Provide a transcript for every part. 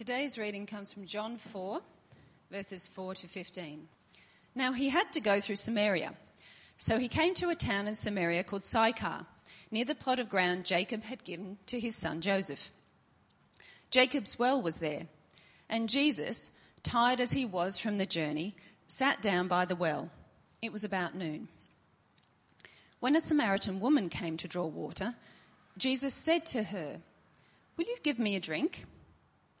Today's reading comes from John 4, verses 4 to 15. Now he had to go through Samaria. So he came to a town in Samaria called Sychar, near the plot of ground Jacob had given to his son Joseph. Jacob's well was there, and Jesus, tired as he was from the journey, sat down by the well. It was about noon. When a Samaritan woman came to draw water, Jesus said to her, Will you give me a drink?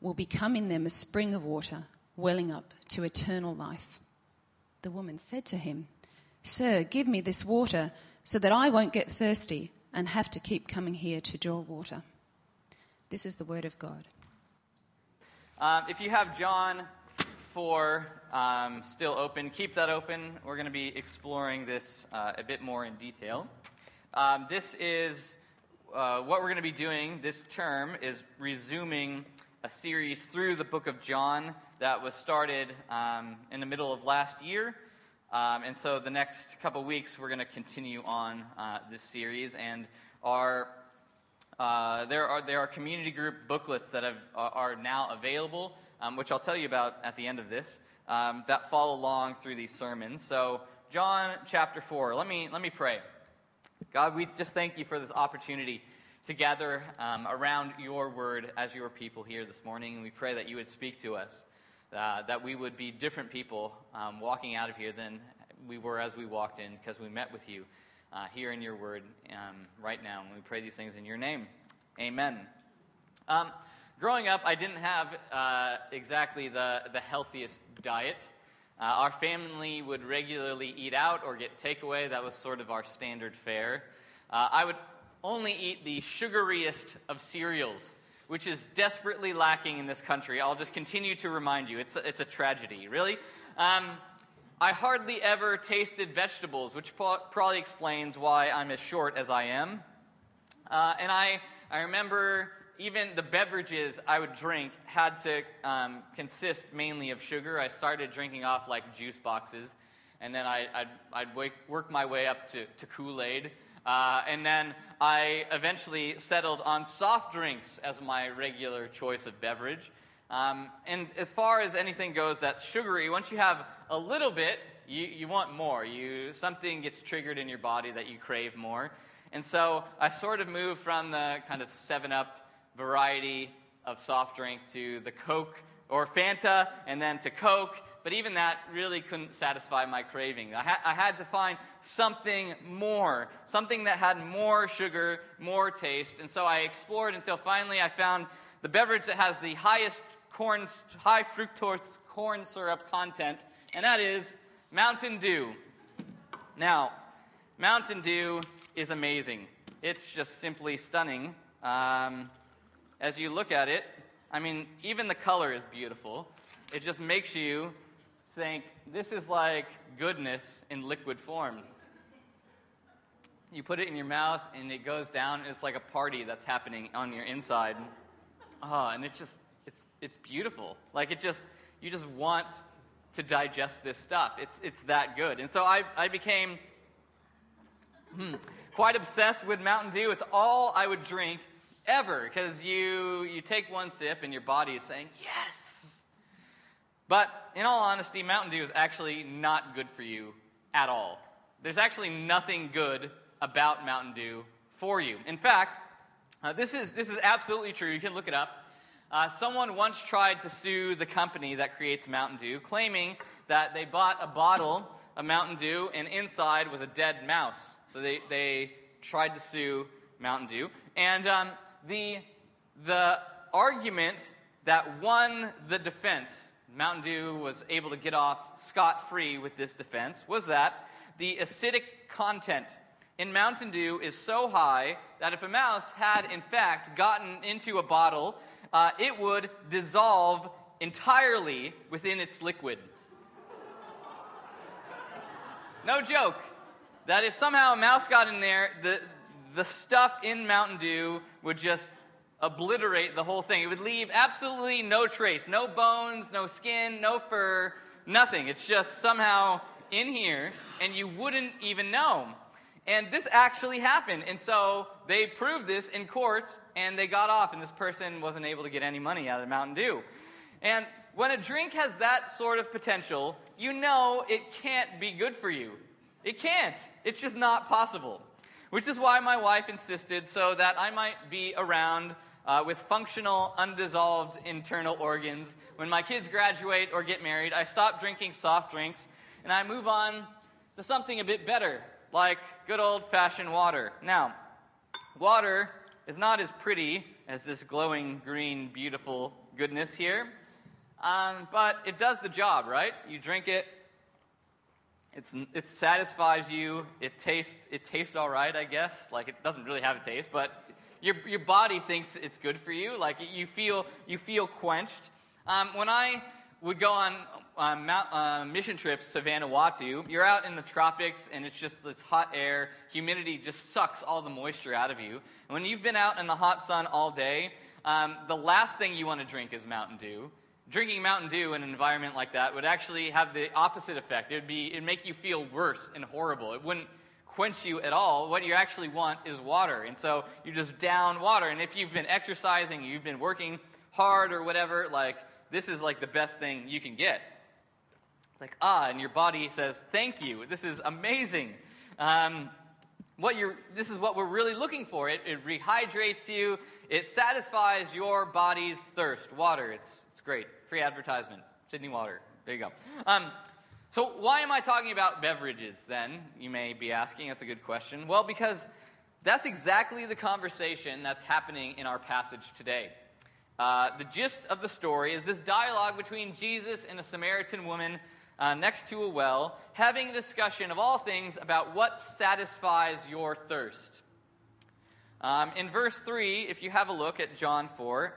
will become in them a spring of water welling up to eternal life. The woman said to him, Sir, give me this water so that I won't get thirsty and have to keep coming here to draw water. This is the word of God. Um, if you have John 4 um, still open, keep that open. We're going to be exploring this uh, a bit more in detail. Um, this is uh, what we're going to be doing this term is resuming a series through the book of John that was started um, in the middle of last year. Um, and so the next couple weeks, we're going to continue on uh, this series. And our, uh, there, are, there are community group booklets that have, are now available, um, which I'll tell you about at the end of this, um, that follow along through these sermons. So, John chapter 4. Let me, let me pray. God, we just thank you for this opportunity to gather um, around your word as your people here this morning. And we pray that you would speak to us, uh, that we would be different people um, walking out of here than we were as we walked in because we met with you uh, here in your word um, right now. And we pray these things in your name. Amen. Um, growing up, I didn't have uh, exactly the, the healthiest diet. Uh, our family would regularly eat out or get takeaway. That was sort of our standard fare. Uh, I would only eat the sugariest of cereals, which is desperately lacking in this country. I'll just continue to remind you. It's a, it's a tragedy, really. Um, I hardly ever tasted vegetables, which probably explains why I'm as short as I am. Uh, and I, I remember even the beverages I would drink had to um, consist mainly of sugar. I started drinking off like juice boxes, and then I, would I'd wake, work my way up to, to Kool Aid. Uh, and then I eventually settled on soft drinks as my regular choice of beverage. Um, and as far as anything goes that's sugary, once you have a little bit, you, you want more. You, something gets triggered in your body that you crave more. And so I sort of moved from the kind of 7 Up variety of soft drink to the Coke or Fanta, and then to Coke, but even that really couldn't satisfy my craving. I, ha- I, had to find something more, something that had more sugar, more taste. And so I explored until finally I found the beverage that has the highest corn, high fructose corn syrup content, and that is Mountain Dew. Now, Mountain Dew is amazing. It's just simply stunning. Um, as you look at it, I mean, even the color is beautiful. It just makes you think this is like goodness in liquid form. You put it in your mouth and it goes down, and it's like a party that's happening on your inside. Oh, and it's just, it's, it's beautiful. Like it just, you just want to digest this stuff. It's, it's that good. And so I, I became hmm, quite obsessed with Mountain Dew. It's all I would drink ever because you, you take one sip and your body is saying, yes but in all honesty, Mountain Dew is actually not good for you at all. There's actually nothing good about Mountain Dew for you. In fact, uh, this, is, this is absolutely true. You can look it up. Uh, someone once tried to sue the company that creates Mountain Dew, claiming that they bought a bottle of Mountain Dew and inside was a dead mouse. So they, they tried to sue Mountain Dew. And um, the, the argument that won the defense, Mountain Dew was able to get off scot free with this defense, was that the acidic content in Mountain Dew is so high that if a mouse had, in fact, gotten into a bottle, uh, it would dissolve entirely within its liquid. No joke. That if somehow a mouse got in there, the, the stuff in Mountain Dew would just obliterate the whole thing. It would leave absolutely no trace no bones, no skin, no fur, nothing. It's just somehow in here, and you wouldn't even know. And this actually happened. And so they proved this in court, and they got off, and this person wasn't able to get any money out of Mountain Dew. And when a drink has that sort of potential, you know it can't be good for you. It can't. It's just not possible. Which is why my wife insisted so that I might be around uh, with functional, undissolved internal organs. When my kids graduate or get married, I stop drinking soft drinks and I move on to something a bit better, like good old fashioned water. Now, water is not as pretty as this glowing green, beautiful goodness here, um, but it does the job, right? You drink it, it's, it satisfies you. It tastes, it tastes all right, I guess. Like it doesn't really have a taste, but your, your body thinks it's good for you. Like you feel, you feel quenched. Um, when I would go on uh, mount, uh, mission trips to Vanuatu, you're out in the tropics and it's just this hot air. Humidity just sucks all the moisture out of you. And when you've been out in the hot sun all day, um, the last thing you want to drink is Mountain Dew drinking Mountain Dew in an environment like that would actually have the opposite effect. It would be it'd make you feel worse and horrible. It wouldn't quench you at all. What you actually want is water. And so you just down water. And if you've been exercising, you've been working hard or whatever, like this is like the best thing you can get. Like, ah, and your body says, thank you. This is amazing. Um, what you're, this is what we're really looking for. It, it rehydrates you. It satisfies your body's thirst. Water. It's, it's great. Free advertisement. Sydney Water. There you go. Um, so, why am I talking about beverages then? You may be asking. That's a good question. Well, because that's exactly the conversation that's happening in our passage today. Uh, the gist of the story is this dialogue between Jesus and a Samaritan woman uh, next to a well, having a discussion of all things about what satisfies your thirst. Um, in verse 3, if you have a look at John 4,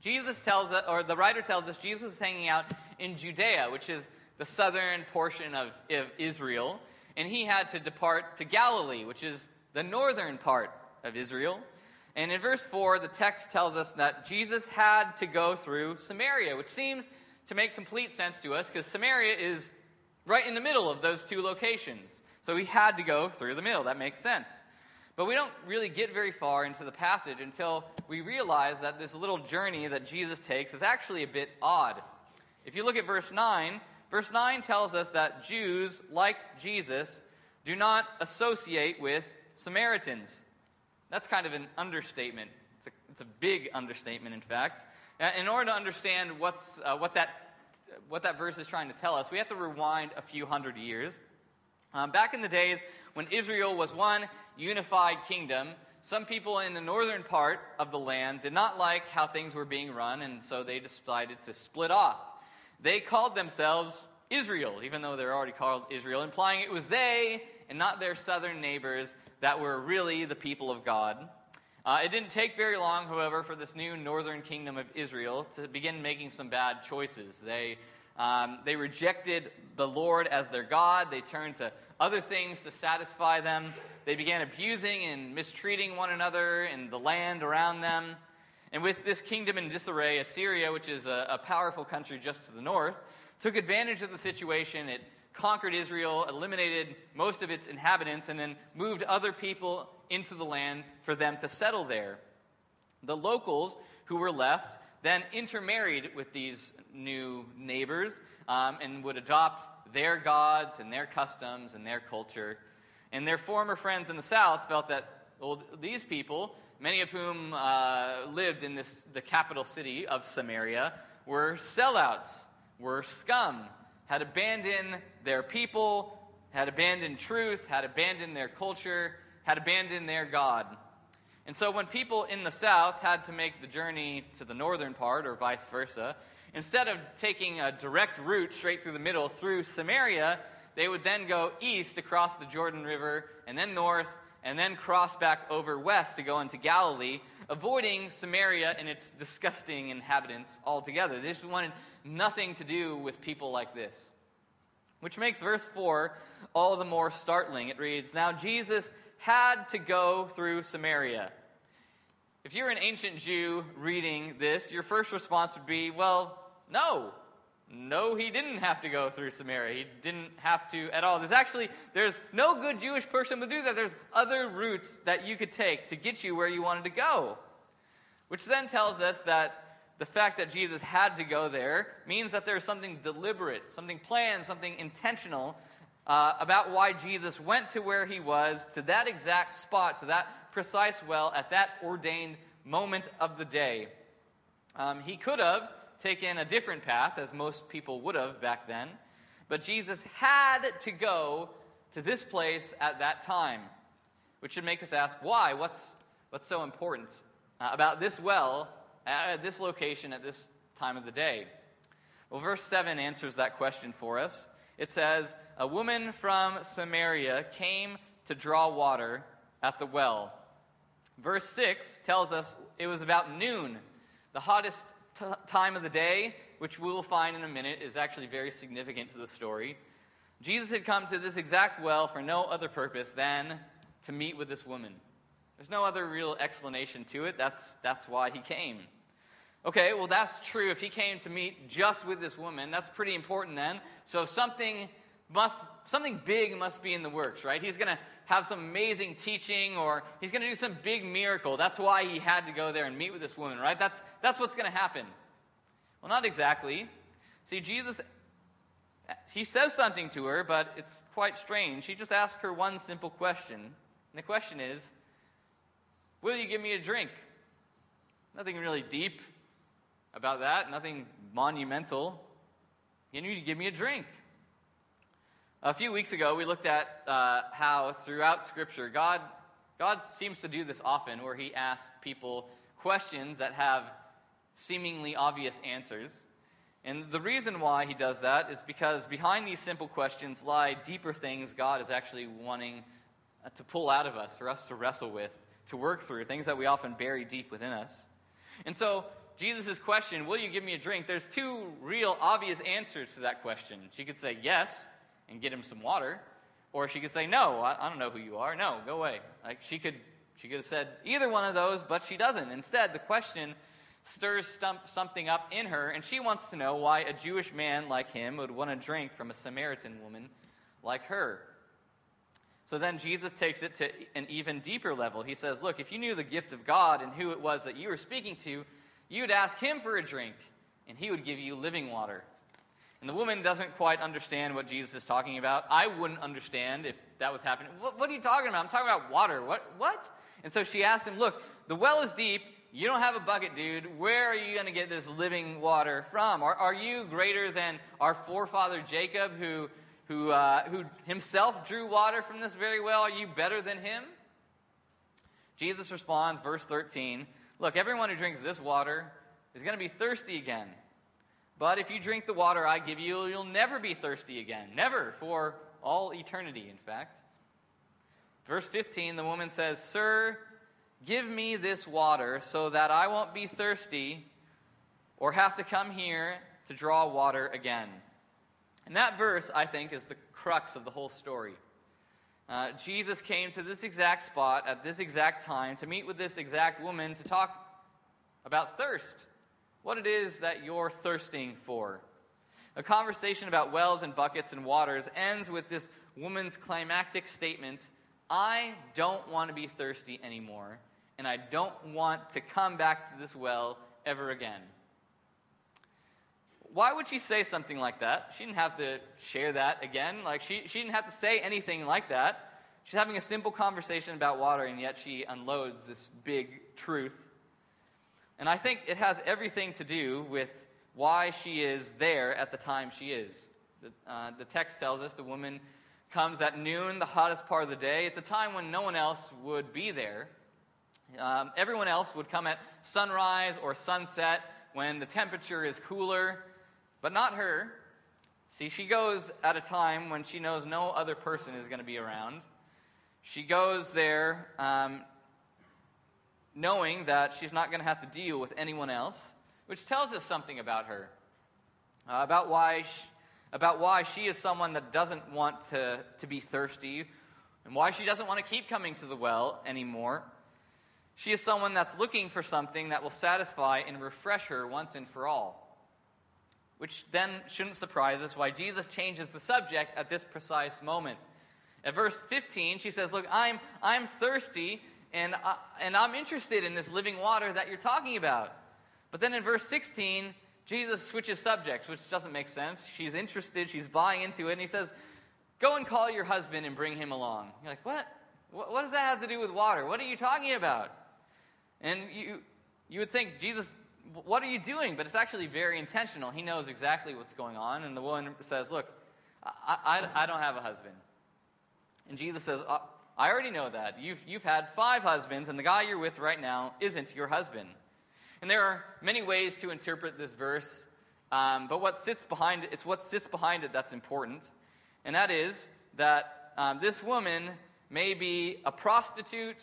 Jesus tells us, or the writer tells us, Jesus is hanging out in Judea, which is the southern portion of, Israel, and he had to depart to Galilee, which is the northern part of Israel. And in verse 4, the text tells us that Jesus had to go through Samaria, which seems to make complete sense to us because Samaria is right in the middle of those two locations. So he had to go through the middle. That makes sense. But we don't really get very far into the passage until we realize that this little journey that Jesus takes is actually a bit odd. If you look at verse 9, verse 9 tells us that Jews, like Jesus, do not associate with Samaritans. That's kind of an understatement. It's a, it's a big understatement, in fact. In order to understand what's, uh, what, that, what that verse is trying to tell us, we have to rewind a few hundred years. Um, back in the days when Israel was one unified kingdom, some people in the northern part of the land did not like how things were being run, and so they decided to split off. They called themselves Israel, even though they're already called Israel, implying it was they and not their southern neighbors that were really the people of God. Uh, it didn't take very long, however, for this new northern kingdom of Israel to begin making some bad choices. They, um, they rejected the Lord as their God, they turned to other things to satisfy them. They began abusing and mistreating one another and the land around them. And with this kingdom in disarray, Assyria, which is a, a powerful country just to the north, took advantage of the situation. It conquered Israel, eliminated most of its inhabitants, and then moved other people into the land for them to settle there. The locals who were left then intermarried with these new neighbors um, and would adopt their gods and their customs and their culture. And their former friends in the south felt that, well, these people, many of whom uh, lived in this, the capital city of Samaria, were sellouts, were scum, had abandoned their people, had abandoned truth, had abandoned their culture, had abandoned their God. And so when people in the south had to make the journey to the northern part, or vice versa, instead of taking a direct route straight through the middle through Samaria, they would then go east across the Jordan River, and then north, and then cross back over west to go into Galilee, avoiding Samaria and its disgusting inhabitants altogether. They just wanted nothing to do with people like this. Which makes verse 4 all the more startling. It reads Now Jesus had to go through Samaria. If you're an ancient Jew reading this, your first response would be, well, no. No, he didn't have to go through Samaria. He didn't have to at all. There's actually there's no good Jewish person would do that. There's other routes that you could take to get you where you wanted to go. Which then tells us that the fact that Jesus had to go there means that there's something deliberate, something planned, something intentional uh, about why Jesus went to where he was, to that exact spot, to that precise well, at that ordained moment of the day. Um, he could have taken a different path, as most people would have back then, but Jesus had to go to this place at that time, which should make us ask why? What's, what's so important uh, about this well at this location at this time of the day? Well, verse 7 answers that question for us. It says, A woman from Samaria came to draw water at the well. Verse 6 tells us it was about noon, the hottest t- time of the day, which we will find in a minute is actually very significant to the story. Jesus had come to this exact well for no other purpose than to meet with this woman. There's no other real explanation to it. That's, that's why he came. Okay, well, that's true. If he came to meet just with this woman, that's pretty important then. So something must, something big must be in the works, right? He's going to have some amazing teaching or he's going to do some big miracle. That's why he had to go there and meet with this woman, right? That's, that's what's going to happen. Well, not exactly. See, Jesus, he says something to her, but it's quite strange. He just asks her one simple question. And the question is, Will you give me a drink? Nothing really deep about that, nothing monumental. You need to give me a drink. A few weeks ago, we looked at uh, how throughout Scripture, God, God seems to do this often, where He asks people questions that have seemingly obvious answers. And the reason why He does that is because behind these simple questions lie deeper things God is actually wanting uh, to pull out of us, for us to wrestle with, to work through, things that we often bury deep within us. And so, Jesus' question, Will you give me a drink? There's two real obvious answers to that question. She could say yes, and get him some water. Or she could say, No, I, I don't know who you are. No, go away. Like she could, she could have said either one of those, but she doesn't. Instead, the question stirs stump, something up in her, and she wants to know why a Jewish man like him would want to drink from a Samaritan woman like her. So then Jesus takes it to an even deeper level. He says, Look, if you knew the gift of God and who it was that you were speaking to, you'd ask him for a drink, and he would give you living water. And the woman doesn't quite understand what Jesus is talking about. I wouldn't understand if that was happening. What, what, are you talking about? I'm talking about water. What? What? And so she asked him, Look, the well is deep. You don't have a bucket, dude. Where are you going to get this living water from? Are, are you greater than our forefather Jacob, who, who, uh, who himself drew water from this very well? Are you better than him? Jesus responds, verse 13 Look, everyone who drinks this water is going to be thirsty again. But if you drink the water I give you, you'll never be thirsty again. Never, for all eternity, in fact. Verse 15, the woman says, Sir, give me this water so that I won't be thirsty or have to come here to draw water again. And that verse, I think, is the crux of the whole story. Uh, Jesus came to this exact spot at this exact time to meet with this exact woman to talk about thirst what it is that you're thirsting for. A conversation about wells and buckets and waters ends with this woman's climactic statement I don't want to be thirsty anymore, and I don't want to come back to this well ever again. Why would she say something like that? She didn't have to share that again. Like, she, she didn't have to say anything like that. She's having a simple conversation about water, and yet she unloads this big truth. And I think it has everything to do with why she is there at the time she is. The, uh, the text tells us the woman comes at noon, the hottest part of the day. It's a time when no one else would be there. Um, everyone else would come at sunrise or sunset when the temperature is cooler, but not her. See, she goes at a time when she knows no other person is going to be around. She goes there um, knowing that she's not going to have to deal with anyone else, which tells us something about her, uh, about why she, about why she is someone that doesn't want to, to be thirsty and why she doesn't want to keep coming to the well anymore. She is someone that's looking for something that will satisfy and refresh her once and for all. Which then shouldn't surprise us why Jesus changes the subject at this precise moment. At verse 15, she says, Look, I'm, I'm thirsty and, I, and I'm interested in this living water that you're talking about. But then in verse 16, Jesus switches subjects, which doesn't make sense. She's interested, she's buying into it, and he says, Go and call your husband and bring him along. You're like, What? What, what does that have to do with water? What are you talking about? And you, you would think, Jesus, what are you doing? But it's actually very intentional. He knows exactly what's going on. And the woman says, Look, I, I, I don't have a husband. And Jesus says, uh, I already know that. You've, you've had five husbands, and the guy you're with right now isn't your husband. And there are many ways to interpret this verse, um, but what sits behind it, it's what sits behind it that's important. And that is that um, this woman may be a prostitute,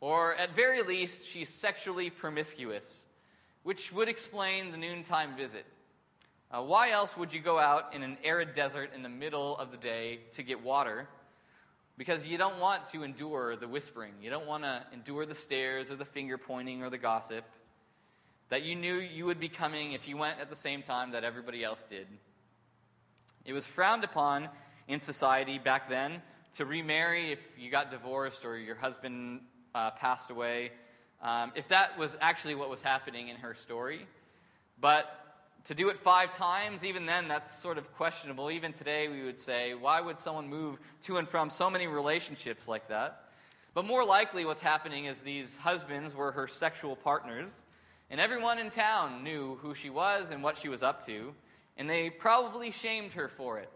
or at very least, she's sexually promiscuous, which would explain the noontime visit. Uh, why else would you go out in an arid desert in the middle of the day to get water? Because you don't want to endure the whispering. You don't want to endure the stares or the finger pointing or the gossip that you knew you would be coming if you went at the same time that everybody else did. It was frowned upon in society back then to remarry if you got divorced or your husband uh, passed away, um, if that was actually what was happening in her story. But to do it five times, even then, that's sort of questionable. Even today, we would say, why would someone move to and from so many relationships like that? But more likely, what's happening is these husbands were her sexual partners, and everyone in town knew who she was and what she was up to, and they probably shamed her for it.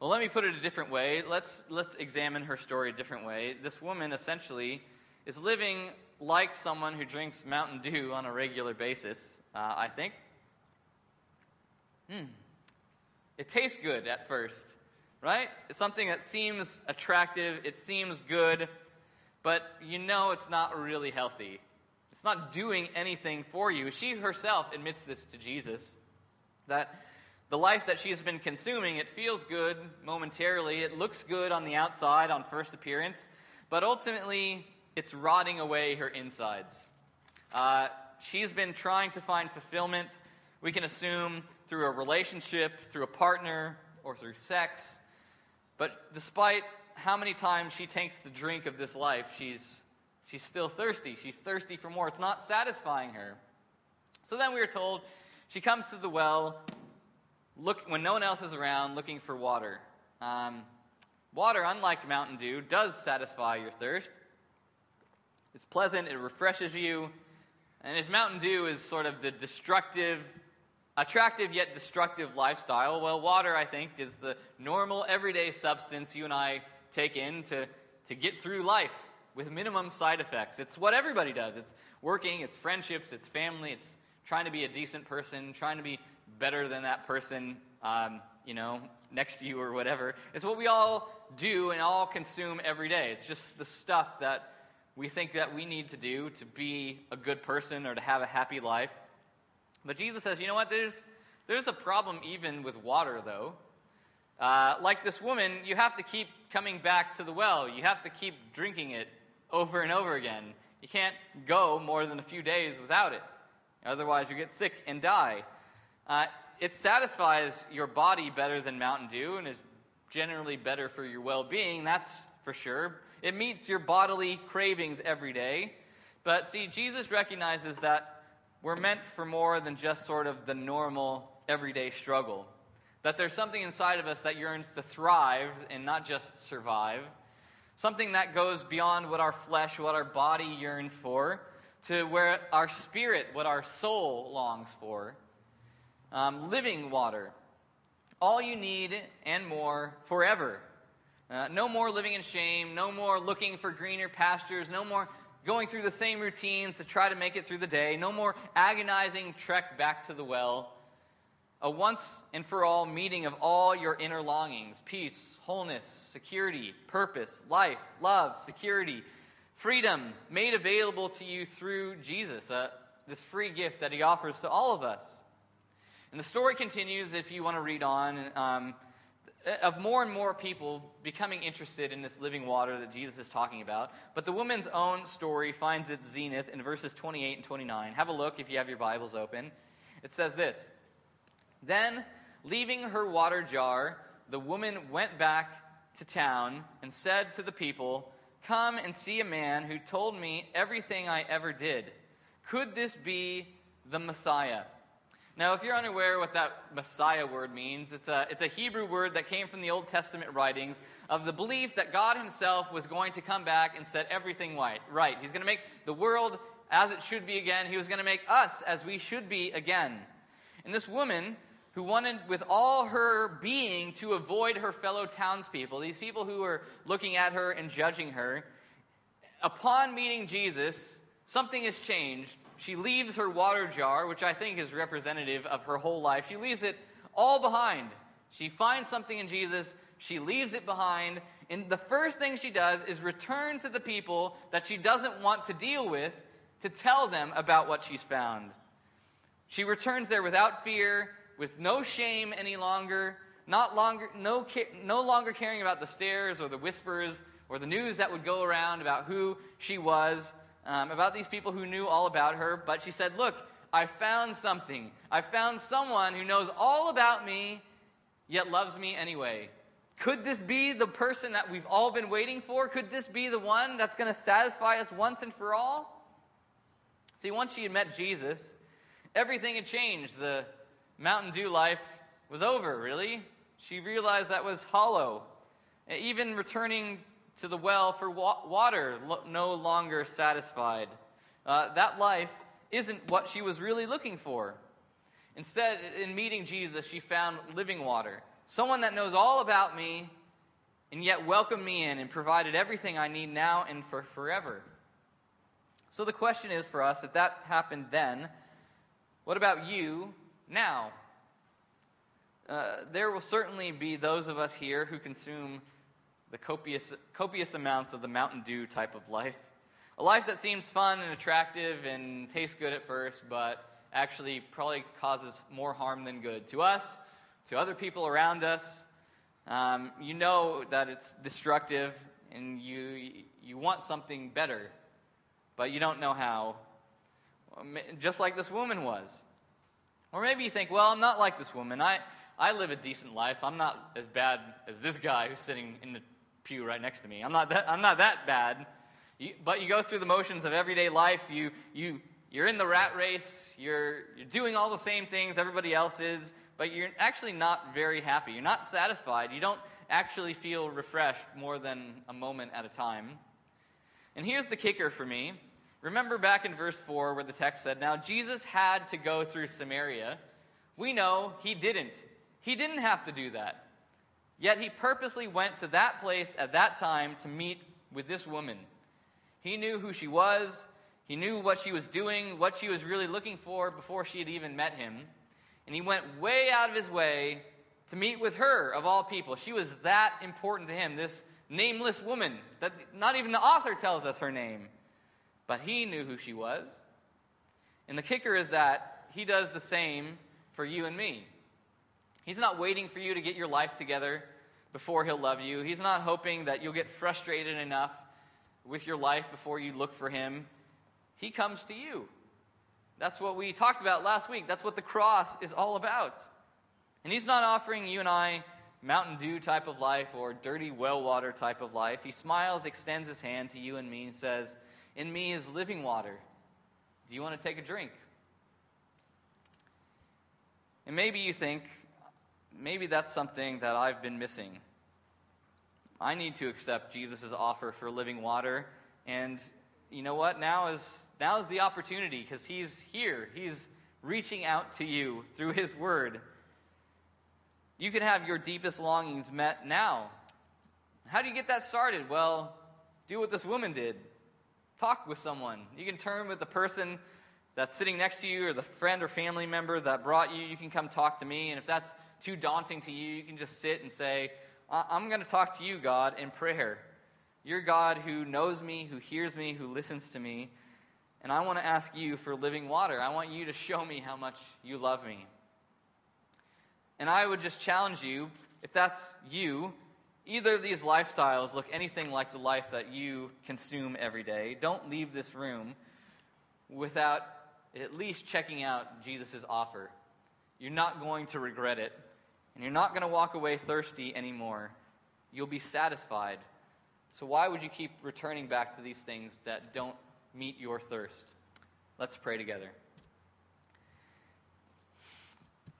Well, let me put it a different way. Let's, let's examine her story a different way. This woman essentially is living like someone who drinks Mountain Dew on a regular basis, uh, I think. Hmm. It tastes good at first, right? It's something that seems attractive, it seems good, but you know it's not really healthy. It's not doing anything for you. She herself admits this to Jesus that the life that she has been consuming, it feels good momentarily, it looks good on the outside on first appearance, but ultimately it's rotting away her insides. Uh, she's been trying to find fulfillment, we can assume, through a relationship, through a partner, or through sex. But despite how many times she takes the drink of this life, she's, she's still thirsty. She's thirsty for more. It's not satisfying her. So then we are told she comes to the well look, when no one else is around looking for water. Um, water, unlike Mountain Dew, does satisfy your thirst. It's pleasant, it refreshes you. And if Mountain Dew is sort of the destructive, attractive yet destructive lifestyle, well, water, I think, is the normal, everyday substance you and I take in to, to get through life with minimum side effects. It's what everybody does. It's working, it's friendships, it's family, it's trying to be a decent person, trying to be better than that person, um, you know, next to you or whatever. It's what we all do and all consume every day. It's just the stuff that we think that we need to do to be a good person or to have a happy life. But Jesus says, you know what? There's, there's a problem even with water, though. Uh, like this woman, you have to keep coming back to the well. You have to keep drinking it over and over again. You can't go more than a few days without it. Otherwise, you get sick and die. Uh, it satisfies your body better than Mountain Dew and is generally better for your well being, that's for sure. It meets your bodily cravings every day. But see, Jesus recognizes that we're meant for more than just sort of the normal everyday struggle. That there's something inside of us that yearns to thrive and not just survive. Something that goes beyond what our flesh, what our body yearns for, to where our spirit, what our soul longs for. Um, living water. All you need and more forever. Uh, no more living in shame. No more looking for greener pastures. No more going through the same routines to try to make it through the day. No more agonizing trek back to the well. A once and for all meeting of all your inner longings peace, wholeness, security, purpose, life, love, security, freedom made available to you through Jesus, uh, this free gift that he offers to all of us. And the story continues, if you want to read on, um, of more and more people becoming interested in this living water that Jesus is talking about. But the woman's own story finds its zenith in verses 28 and 29. Have a look if you have your Bibles open. It says this Then, leaving her water jar, the woman went back to town and said to the people, Come and see a man who told me everything I ever did. Could this be the Messiah? Now, if you're unaware what that Messiah word means, it's a, it's a Hebrew word that came from the Old Testament writings of the belief that God Himself was going to come back and set everything right. right. He's going to make the world as it should be again. He was going to make us as we should be again. And this woman, who wanted with all her being to avoid her fellow townspeople, these people who were looking at her and judging her, upon meeting Jesus, something has changed she leaves her water jar, which I think is representative of her whole life. She leaves it all behind. She finds something in Jesus, she leaves it behind, and the first thing she does is return to the people that she doesn't want to deal with to tell them about what she's found. She returns there without fear, with no shame any longer, not longer no, no longer caring about the stares or the whispers or the news that would go around about who she was um, about these people who knew all about her, but she said, Look, I found something. I found someone who knows all about me, yet loves me anyway. Could this be the person that we've all been waiting for? Could this be the one that's going to satisfy us once and for all? See, once she had met Jesus, everything had changed. The Mountain Dew life was over, really. She realized that was hollow. Even returning to the well for wa- water, lo- no longer satisfied. Uh, that life isn't what she was really looking for. Instead, in meeting Jesus, she found living water, someone that knows all about me and yet welcomed me in and provided everything I need now and for forever. So the question is for us if that happened then, what about you now? Uh, there will certainly be those of us here who consume the copious, copious amounts of the Mountain Dew type of life. A life that seems fun and attractive and tastes good at first, but actually probably causes more harm than good to us, to other people around us. Um, you know that it's destructive and you, you want something better, but you don't know how. Just like this woman was. Or maybe you think, well, I'm not like this woman. I, I live a decent life. I'm not as bad as this guy who's sitting in the pew right next to me. I'm not that, I'm not that bad. You, but you go through the motions of everyday life. You, you, you're in the rat race. You're, you're doing all the same things everybody else is, but you're actually not very happy. You're not satisfied. You don't actually feel refreshed more than a moment at a time. And here's the kicker for me. Remember back in verse 4 where the text said, Now Jesus had to go through Samaria. We know he didn't. He didn't have to do that. Yet he purposely went to that place at that time to meet with this woman. He knew who she was, he knew what she was doing, what she was really looking for before she had even met him. And he went way out of his way to meet with her, of all people. She was that important to him, this nameless woman that not even the author tells us her name. But he knew who she was. And the kicker is that he does the same for you and me. He's not waiting for you to get your life together before he'll love you. He's not hoping that you'll get frustrated enough with your life before you look for him. He comes to you. That's what we talked about last week. That's what the cross is all about. And he's not offering you and I Mountain Dew type of life or dirty well water type of life. He smiles, extends his hand to you and me, and says, In me is living water. Do you want to take a drink? And maybe you think, maybe that's something that I've been missing. I need to accept Jesus' offer for living water. And you know what? Now is, now is the opportunity because he's here. He's reaching out to you through his word. You can have your deepest longings met now. How do you get that started? Well, do what this woman did talk with someone. You can turn with the person that's sitting next to you or the friend or family member that brought you. You can come talk to me. And if that's too daunting to you, you can just sit and say, I'm going to talk to you, God, in prayer. You're God who knows me, who hears me, who listens to me. And I want to ask you for living water. I want you to show me how much you love me. And I would just challenge you, if that's you, either of these lifestyles look anything like the life that you consume every day, don't leave this room without at least checking out Jesus' offer. You're not going to regret it. And you're not going to walk away thirsty anymore. You'll be satisfied. So, why would you keep returning back to these things that don't meet your thirst? Let's pray together.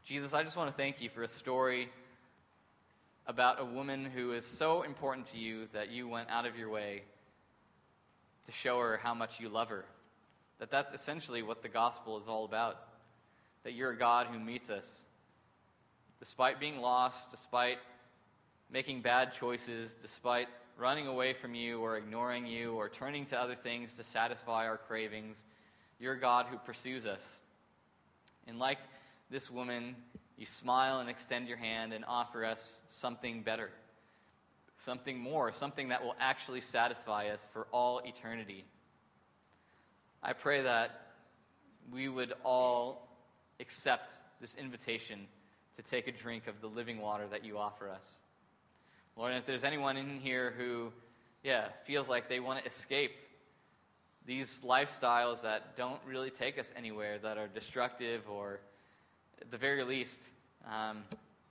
Jesus, I just want to thank you for a story about a woman who is so important to you that you went out of your way to show her how much you love her. That that's essentially what the gospel is all about. That you're a God who meets us despite being lost, despite making bad choices, despite running away from you or ignoring you or turning to other things to satisfy our cravings, you're God who pursues us. And like this woman, you smile and extend your hand and offer us something better, something more, something that will actually satisfy us for all eternity. I pray that we would all accept this invitation to take a drink of the living water that you offer us. Lord, if there's anyone in here who, yeah, feels like they want to escape these lifestyles that don't really take us anywhere, that are destructive, or at the very least, um,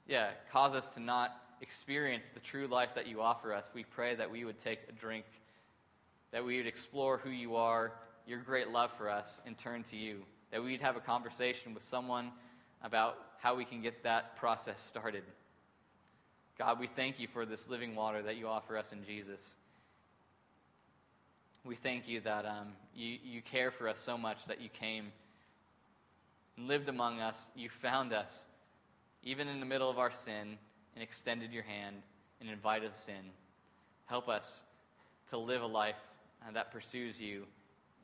yeah, cause us to not experience the true life that you offer us, we pray that we would take a drink, that we would explore who you are, your great love for us, and turn to you. That we'd have a conversation with someone about how we can get that process started. God, we thank you for this living water that you offer us in Jesus. We thank you that um, you, you care for us so much that you came and lived among us. You found us, even in the middle of our sin, and extended your hand and invited us in. Help us to live a life uh, that pursues you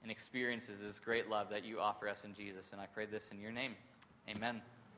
and experiences this great love that you offer us in Jesus. And I pray this in your name. Amen.